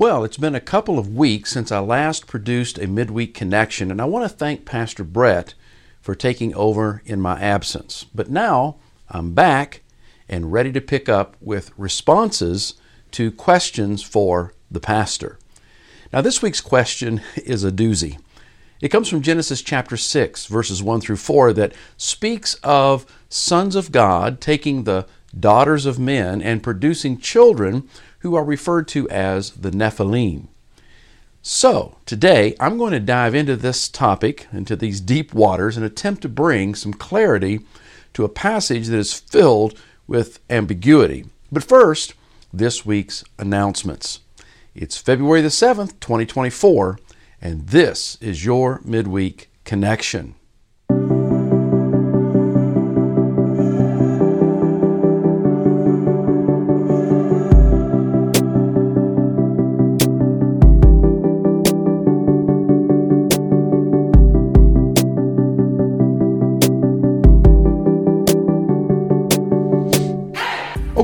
Well, it's been a couple of weeks since I last produced a midweek connection, and I want to thank Pastor Brett for taking over in my absence. But now I'm back and ready to pick up with responses to questions for the pastor. Now, this week's question is a doozy. It comes from Genesis chapter 6, verses 1 through 4, that speaks of sons of God taking the daughters of men and producing children who are referred to as the Nephilim. So, today I'm going to dive into this topic, into these deep waters, and attempt to bring some clarity to a passage that is filled with ambiguity. But first, this week's announcements. It's February the 7th, 2024, and this is your midweek connection.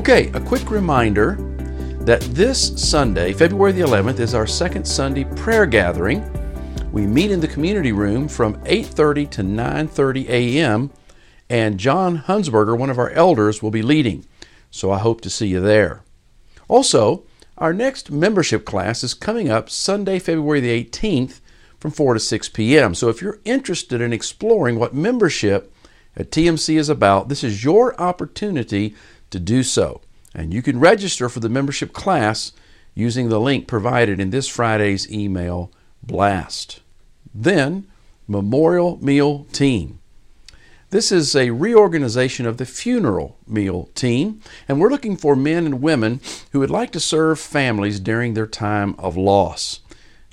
Okay, a quick reminder that this Sunday, February the 11th, is our second Sunday prayer gathering. We meet in the community room from 8:30 to 9:30 a.m. and John Hunsberger, one of our elders, will be leading. So I hope to see you there. Also, our next membership class is coming up Sunday, February the 18th from 4 to 6 p.m. So if you're interested in exploring what membership at TMC is about, this is your opportunity to do so. And you can register for the membership class using the link provided in this Friday's email blast. Then, Memorial Meal Team. This is a reorganization of the funeral meal team, and we're looking for men and women who would like to serve families during their time of loss.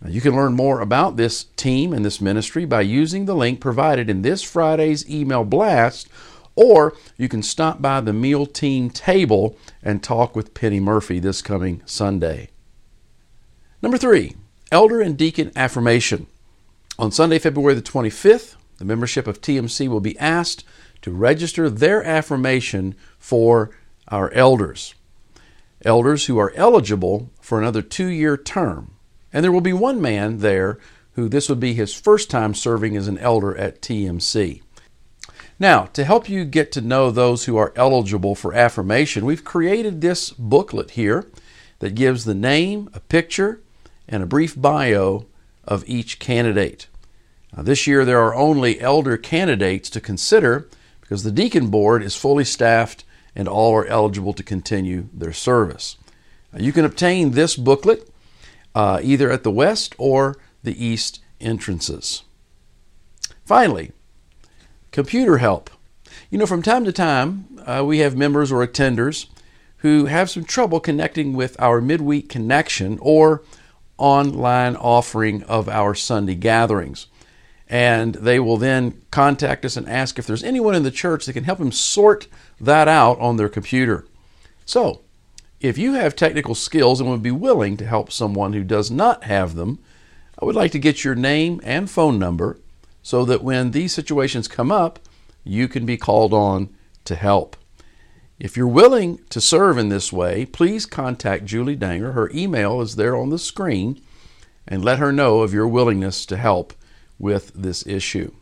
Now, you can learn more about this team and this ministry by using the link provided in this Friday's email blast or you can stop by the meal team table and talk with Penny Murphy this coming Sunday. Number three, elder and deacon affirmation. On Sunday, February the 25th, the membership of TMC will be asked to register their affirmation for our elders. Elders who are eligible for another two year term. And there will be one man there who this would be his first time serving as an elder at TMC. Now, to help you get to know those who are eligible for affirmation, we've created this booklet here that gives the name, a picture, and a brief bio of each candidate. Now, this year there are only elder candidates to consider because the deacon board is fully staffed and all are eligible to continue their service. Now, you can obtain this booklet uh, either at the west or the east entrances. Finally, Computer help. You know, from time to time, uh, we have members or attenders who have some trouble connecting with our midweek connection or online offering of our Sunday gatherings. And they will then contact us and ask if there's anyone in the church that can help them sort that out on their computer. So, if you have technical skills and would be willing to help someone who does not have them, I would like to get your name and phone number so that when these situations come up, you can be called on to help. If you're willing to serve in this way, please contact Julie Danger. Her email is there on the screen, and let her know of your willingness to help with this issue.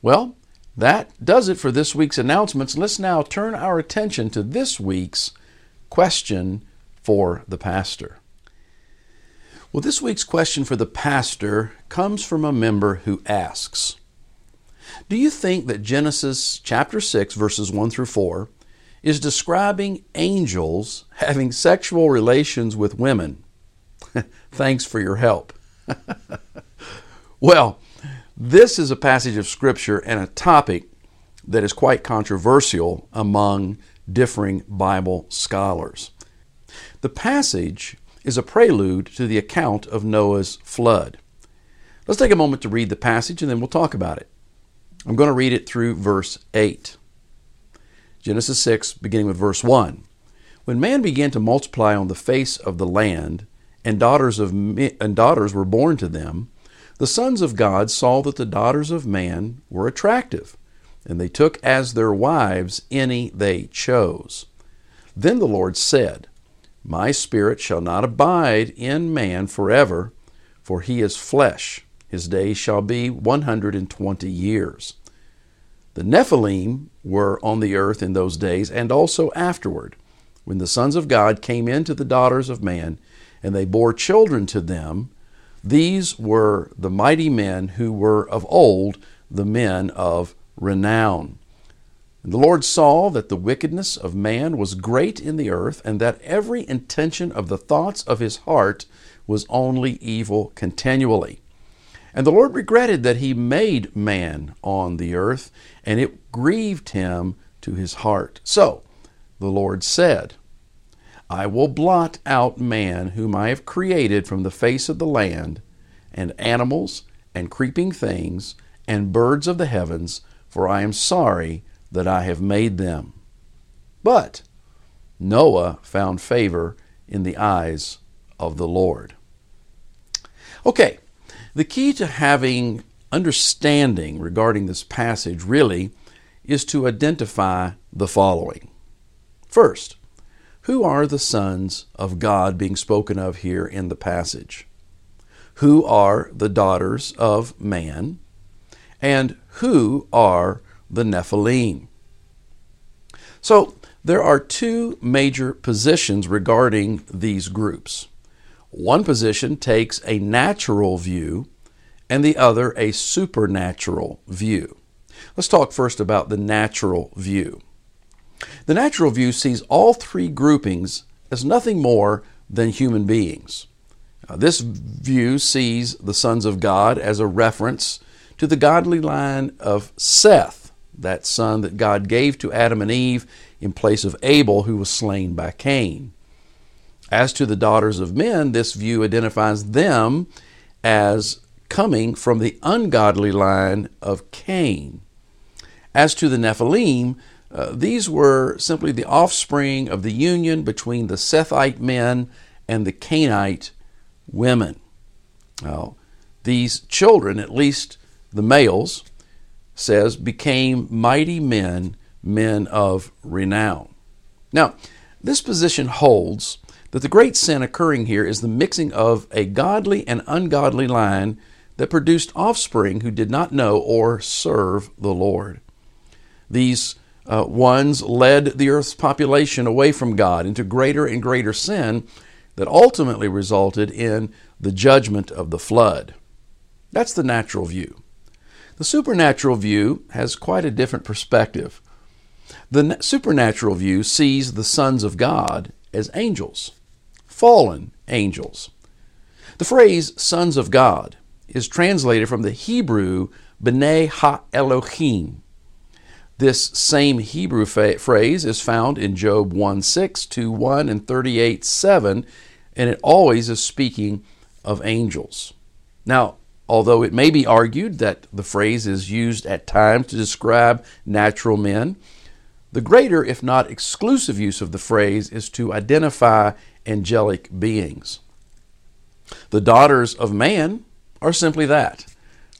Well, that does it for this week's announcements. Let's now turn our attention to this week's question for the pastor. Well, this week's question for the pastor comes from a member who asks Do you think that Genesis chapter 6, verses 1 through 4, is describing angels having sexual relations with women? Thanks for your help. well, this is a passage of Scripture and a topic that is quite controversial among differing Bible scholars. The passage is a prelude to the account of Noah's flood. Let's take a moment to read the passage and then we'll talk about it. I'm going to read it through verse 8. Genesis 6, beginning with verse 1. When man began to multiply on the face of the land, and daughters, of, and daughters were born to them, the sons of God saw that the daughters of man were attractive, and they took as their wives any they chose. Then the Lord said, My spirit shall not abide in man forever, for he is flesh. His days shall be 120 years. The Nephilim were on the earth in those days and also afterward, when the sons of God came into the daughters of man, and they bore children to them. These were the mighty men who were of old, the men of renown. And the Lord saw that the wickedness of man was great in the earth, and that every intention of the thoughts of his heart was only evil continually. And the Lord regretted that he made man on the earth, and it grieved him to his heart. So the Lord said, I will blot out man whom I have created from the face of the land, and animals, and creeping things, and birds of the heavens, for I am sorry that I have made them. But Noah found favor in the eyes of the Lord. Okay, the key to having understanding regarding this passage really is to identify the following. First, who are the sons of God being spoken of here in the passage? Who are the daughters of man? And who are the Nephilim. So, there are two major positions regarding these groups. One position takes a natural view, and the other a supernatural view. Let's talk first about the natural view. The natural view sees all three groupings as nothing more than human beings. Now, this view sees the sons of God as a reference to the godly line of Seth, that son that God gave to Adam and Eve in place of Abel, who was slain by Cain. As to the daughters of men, this view identifies them as coming from the ungodly line of Cain. As to the Nephilim, uh, these were simply the offspring of the union between the Sethite men and the Cainite women. Now, these children, at least the males, says, became mighty men, men of renown. Now, this position holds that the great sin occurring here is the mixing of a godly and ungodly line that produced offspring who did not know or serve the Lord. These uh, ones led the earth's population away from God into greater and greater sin that ultimately resulted in the judgment of the flood. That's the natural view. The supernatural view has quite a different perspective. The supernatural view sees the sons of God as angels, fallen angels. The phrase sons of God is translated from the Hebrew B'nai Ha Elohim. This same Hebrew fa- phrase is found in Job 1 6, 2 1, and 38 7, and it always is speaking of angels. Now, Although it may be argued that the phrase is used at times to describe natural men, the greater, if not exclusive, use of the phrase is to identify angelic beings. The daughters of man are simply that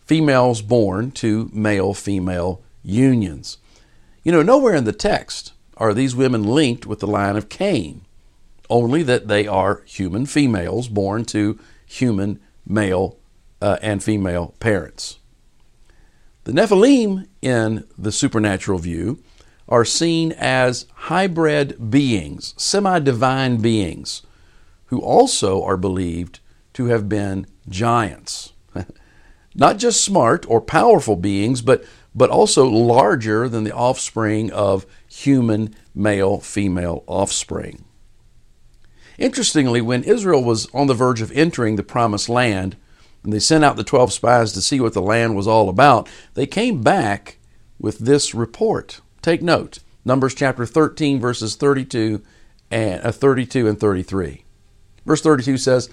females born to male female unions. You know, nowhere in the text are these women linked with the line of Cain, only that they are human females born to human male uh, and female parents. The Nephilim in the supernatural view are seen as hybrid beings, semi divine beings, who also are believed to have been giants. Not just smart or powerful beings, but, but also larger than the offspring of human male female offspring. Interestingly, when Israel was on the verge of entering the promised land, and they sent out the 12 spies to see what the land was all about, they came back with this report. Take note Numbers chapter 13, verses 32 and, uh, 32 and 33. Verse 32 says,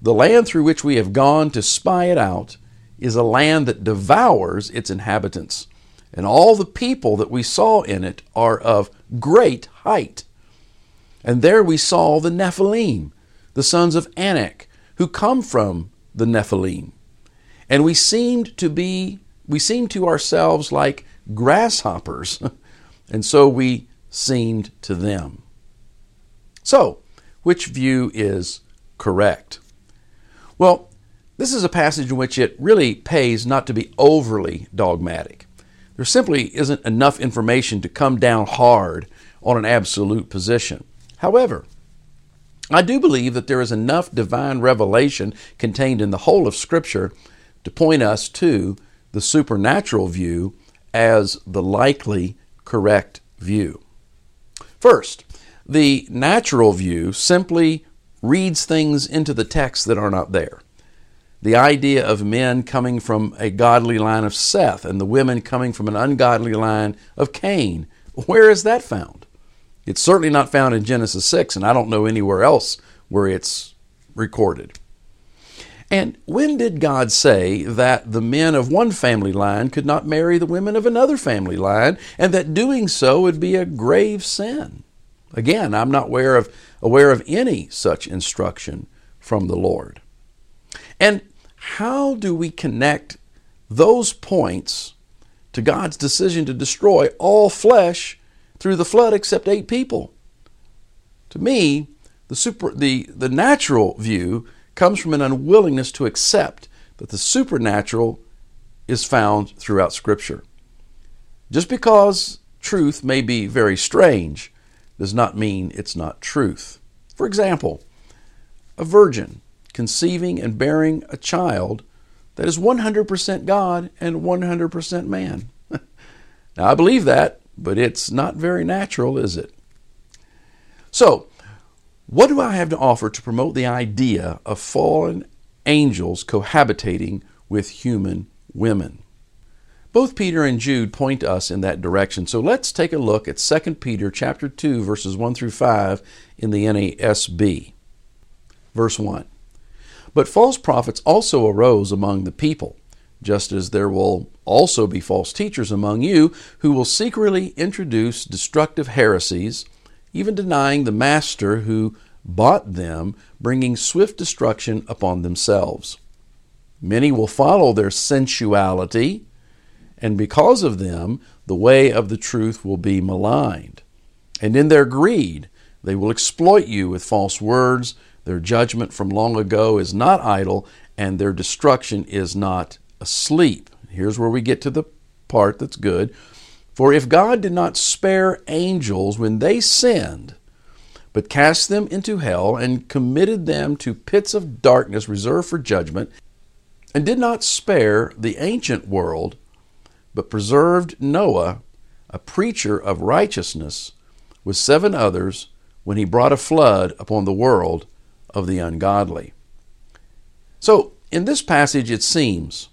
The land through which we have gone to spy it out is a land that devours its inhabitants, and all the people that we saw in it are of great height. And there we saw the Nephilim, the sons of Anak, who come from the Nephilim. And we seemed to be, we seemed to ourselves like grasshoppers, and so we seemed to them. So, which view is correct? Well, this is a passage in which it really pays not to be overly dogmatic. There simply isn't enough information to come down hard on an absolute position. However, I do believe that there is enough divine revelation contained in the whole of Scripture to point us to the supernatural view as the likely correct view. First, the natural view simply reads things into the text that are not there. The idea of men coming from a godly line of Seth and the women coming from an ungodly line of Cain, where is that found? It's certainly not found in Genesis 6, and I don't know anywhere else where it's recorded. And when did God say that the men of one family line could not marry the women of another family line, and that doing so would be a grave sin? Again, I'm not aware of, aware of any such instruction from the Lord. And how do we connect those points to God's decision to destroy all flesh through the flood except eight people. To me, the, super, the, the natural view comes from an unwillingness to accept that the supernatural is found throughout Scripture. Just because truth may be very strange does not mean it's not truth. For example, a virgin conceiving and bearing a child that is 100% God and 100% man. now, I believe that but it's not very natural, is it? So, what do I have to offer to promote the idea of fallen angels cohabitating with human women? Both Peter and Jude point us in that direction. So let's take a look at 2 Peter chapter 2 verses 1 through 5 in the NASB. Verse 1. But false prophets also arose among the people just as there will also be false teachers among you who will secretly introduce destructive heresies, even denying the master who bought them, bringing swift destruction upon themselves. Many will follow their sensuality, and because of them, the way of the truth will be maligned. And in their greed, they will exploit you with false words. Their judgment from long ago is not idle, and their destruction is not asleep. Here's where we get to the part that's good. For if God did not spare angels when they sinned, but cast them into hell and committed them to pits of darkness reserved for judgment, and did not spare the ancient world, but preserved Noah, a preacher of righteousness, with seven others, when he brought a flood upon the world of the ungodly. So, in this passage, it seems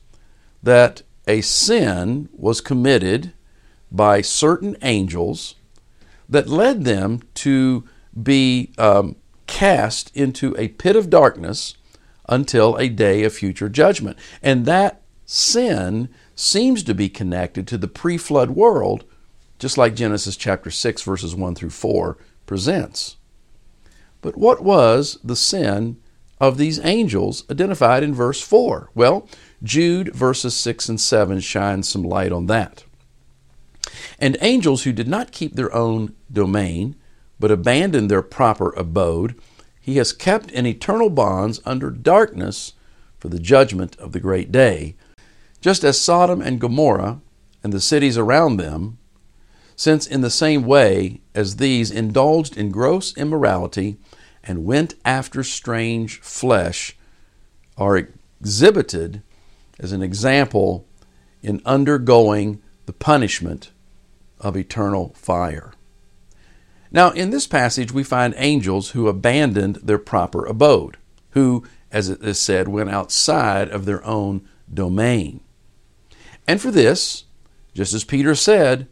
that a sin was committed by certain angels that led them to be um, cast into a pit of darkness until a day of future judgment. And that sin seems to be connected to the pre flood world, just like Genesis chapter 6, verses 1 through 4 presents. But what was the sin of these angels identified in verse 4? Well, Jude verses 6 and 7 shine some light on that. And angels who did not keep their own domain, but abandoned their proper abode, he has kept in eternal bonds under darkness for the judgment of the great day, just as Sodom and Gomorrah and the cities around them, since in the same way as these indulged in gross immorality and went after strange flesh, are exhibited as an example in undergoing the punishment of eternal fire. Now, in this passage, we find angels who abandoned their proper abode, who, as it is said, went outside of their own domain. And for this, just as Peter said,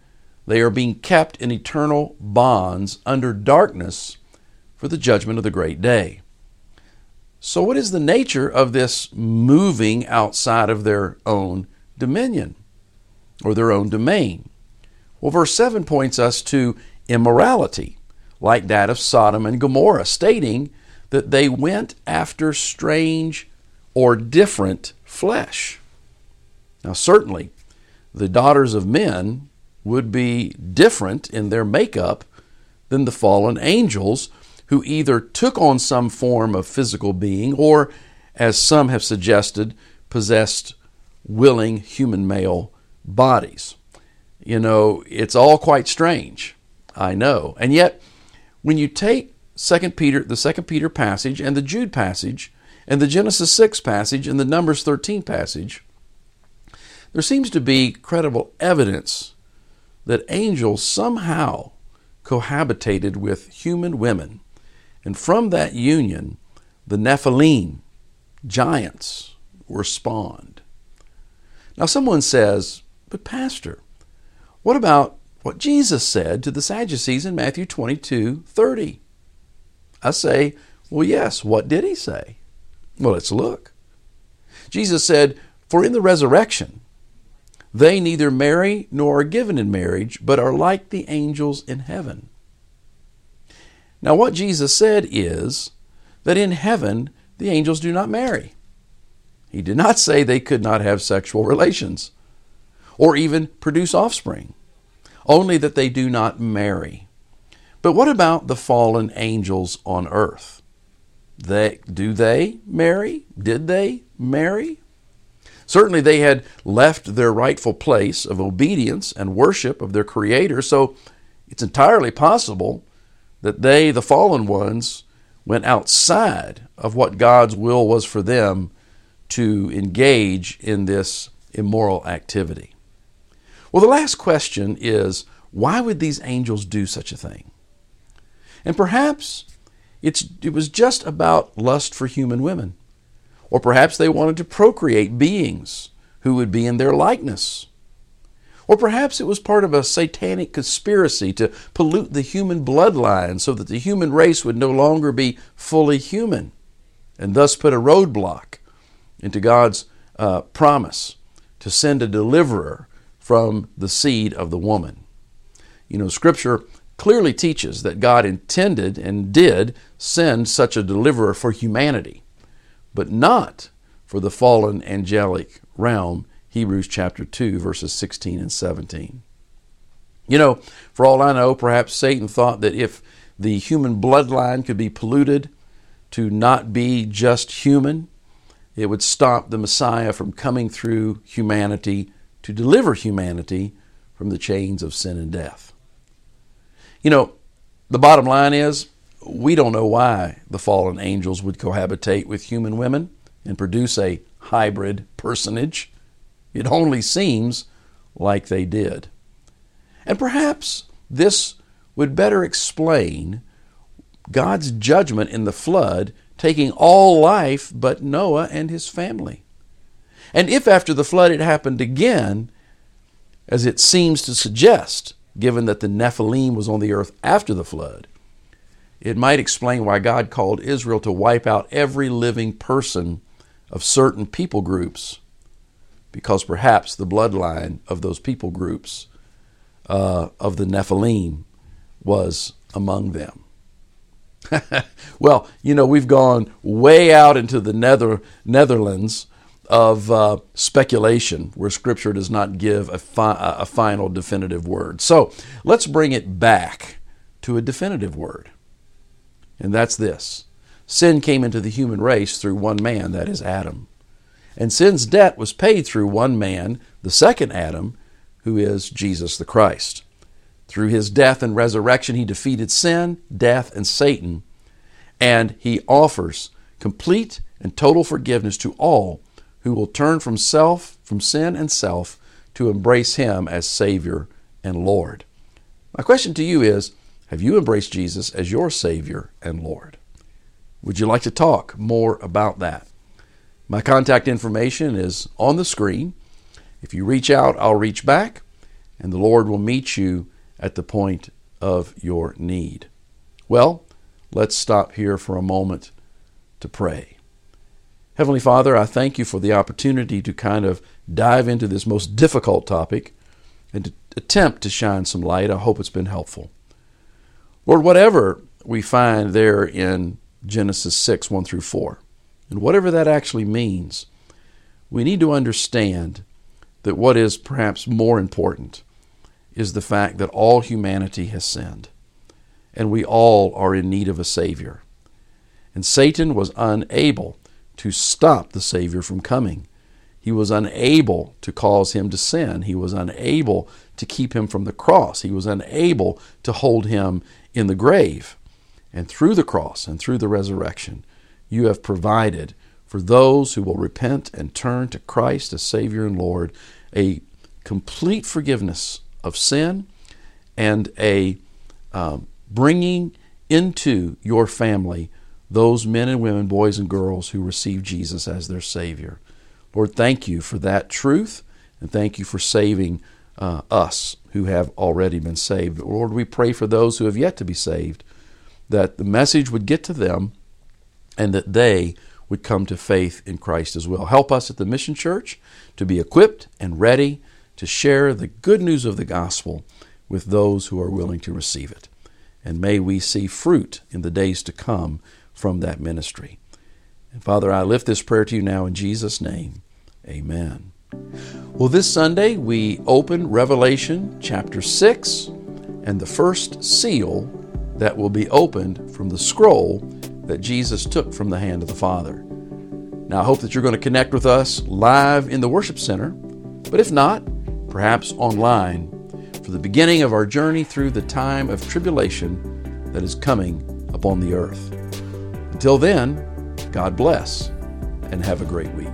they are being kept in eternal bonds under darkness for the judgment of the great day. So, what is the nature of this moving outside of their own dominion or their own domain? Well, verse 7 points us to immorality, like that of Sodom and Gomorrah, stating that they went after strange or different flesh. Now, certainly, the daughters of men would be different in their makeup than the fallen angels who either took on some form of physical being or, as some have suggested, possessed willing human male bodies. You know, it's all quite strange, I know. And yet, when you take Second Peter, the Second Peter passage and the Jude passage and the Genesis 6 passage and the Numbers 13 passage, there seems to be credible evidence that angels somehow cohabitated with human women, and from that union, the Nephilim, giants, were spawned. Now, someone says, but Pastor, what about what Jesus said to the Sadducees in Matthew 22 30? I say, well, yes, what did he say? Well, let's look. Jesus said, For in the resurrection, they neither marry nor are given in marriage, but are like the angels in heaven. Now, what Jesus said is that in heaven the angels do not marry. He did not say they could not have sexual relations or even produce offspring, only that they do not marry. But what about the fallen angels on earth? They, do they marry? Did they marry? Certainly, they had left their rightful place of obedience and worship of their Creator, so it's entirely possible that they, the fallen ones, went outside of what God's will was for them to engage in this immoral activity. Well, the last question is why would these angels do such a thing? And perhaps it's, it was just about lust for human women. Or perhaps they wanted to procreate beings who would be in their likeness. Or perhaps it was part of a satanic conspiracy to pollute the human bloodline so that the human race would no longer be fully human and thus put a roadblock into God's uh, promise to send a deliverer from the seed of the woman. You know, Scripture clearly teaches that God intended and did send such a deliverer for humanity, but not for the fallen angelic realm Hebrews chapter 2, verses 16 and 17. You know, for all I know, perhaps Satan thought that if the human bloodline could be polluted to not be just human, it would stop the Messiah from coming through humanity to deliver humanity from the chains of sin and death. You know, the bottom line is we don't know why the fallen angels would cohabitate with human women and produce a hybrid personage. It only seems like they did. And perhaps this would better explain God's judgment in the flood, taking all life but Noah and his family. And if after the flood it happened again, as it seems to suggest, given that the Nephilim was on the earth after the flood, it might explain why God called Israel to wipe out every living person of certain people groups because perhaps the bloodline of those people groups uh, of the Nephilim was among them. well, you know, we've gone way out into the nether, Netherlands of uh, speculation where Scripture does not give a, fi- a final definitive word. So let's bring it back to a definitive word. And that's this sin came into the human race through one man, that is Adam. And sin's debt was paid through one man, the second Adam, who is Jesus the Christ. Through his death and resurrection, he defeated sin, death, and Satan, and he offers complete and total forgiveness to all who will turn from self, from sin and self, to embrace him as Savior and Lord. My question to you is Have you embraced Jesus as your Savior and Lord? Would you like to talk more about that? My contact information is on the screen. If you reach out, I'll reach back, and the Lord will meet you at the point of your need. Well, let's stop here for a moment to pray. Heavenly Father, I thank you for the opportunity to kind of dive into this most difficult topic and to attempt to shine some light. I hope it's been helpful. Lord, whatever we find there in Genesis 6 1 through 4, and whatever that actually means, we need to understand that what is perhaps more important is the fact that all humanity has sinned. and we all are in need of a Savior. And Satan was unable to stop the Savior from coming. He was unable to cause him to sin. He was unable to keep him from the cross. He was unable to hold him in the grave. And through the cross and through the resurrection, you have provided for those who will repent and turn to Christ as Savior and Lord a complete forgiveness of sin and a um, bringing into your family those men and women, boys and girls who receive Jesus as their Savior. Lord, thank you for that truth, and thank you for saving uh, us who have already been saved. Lord, we pray for those who have yet to be saved, that the message would get to them and that they would come to faith in Christ as well. Help us at the Mission Church to be equipped and ready to share the good news of the gospel with those who are willing to receive it. And may we see fruit in the days to come from that ministry. And Father, I lift this prayer to you now in Jesus' name. Amen. Well, this Sunday we open Revelation chapter 6 and the first seal that will be opened from the scroll that Jesus took from the hand of the Father. Now, I hope that you're going to connect with us live in the worship center, but if not, perhaps online for the beginning of our journey through the time of tribulation that is coming upon the earth. Until then, God bless and have a great week.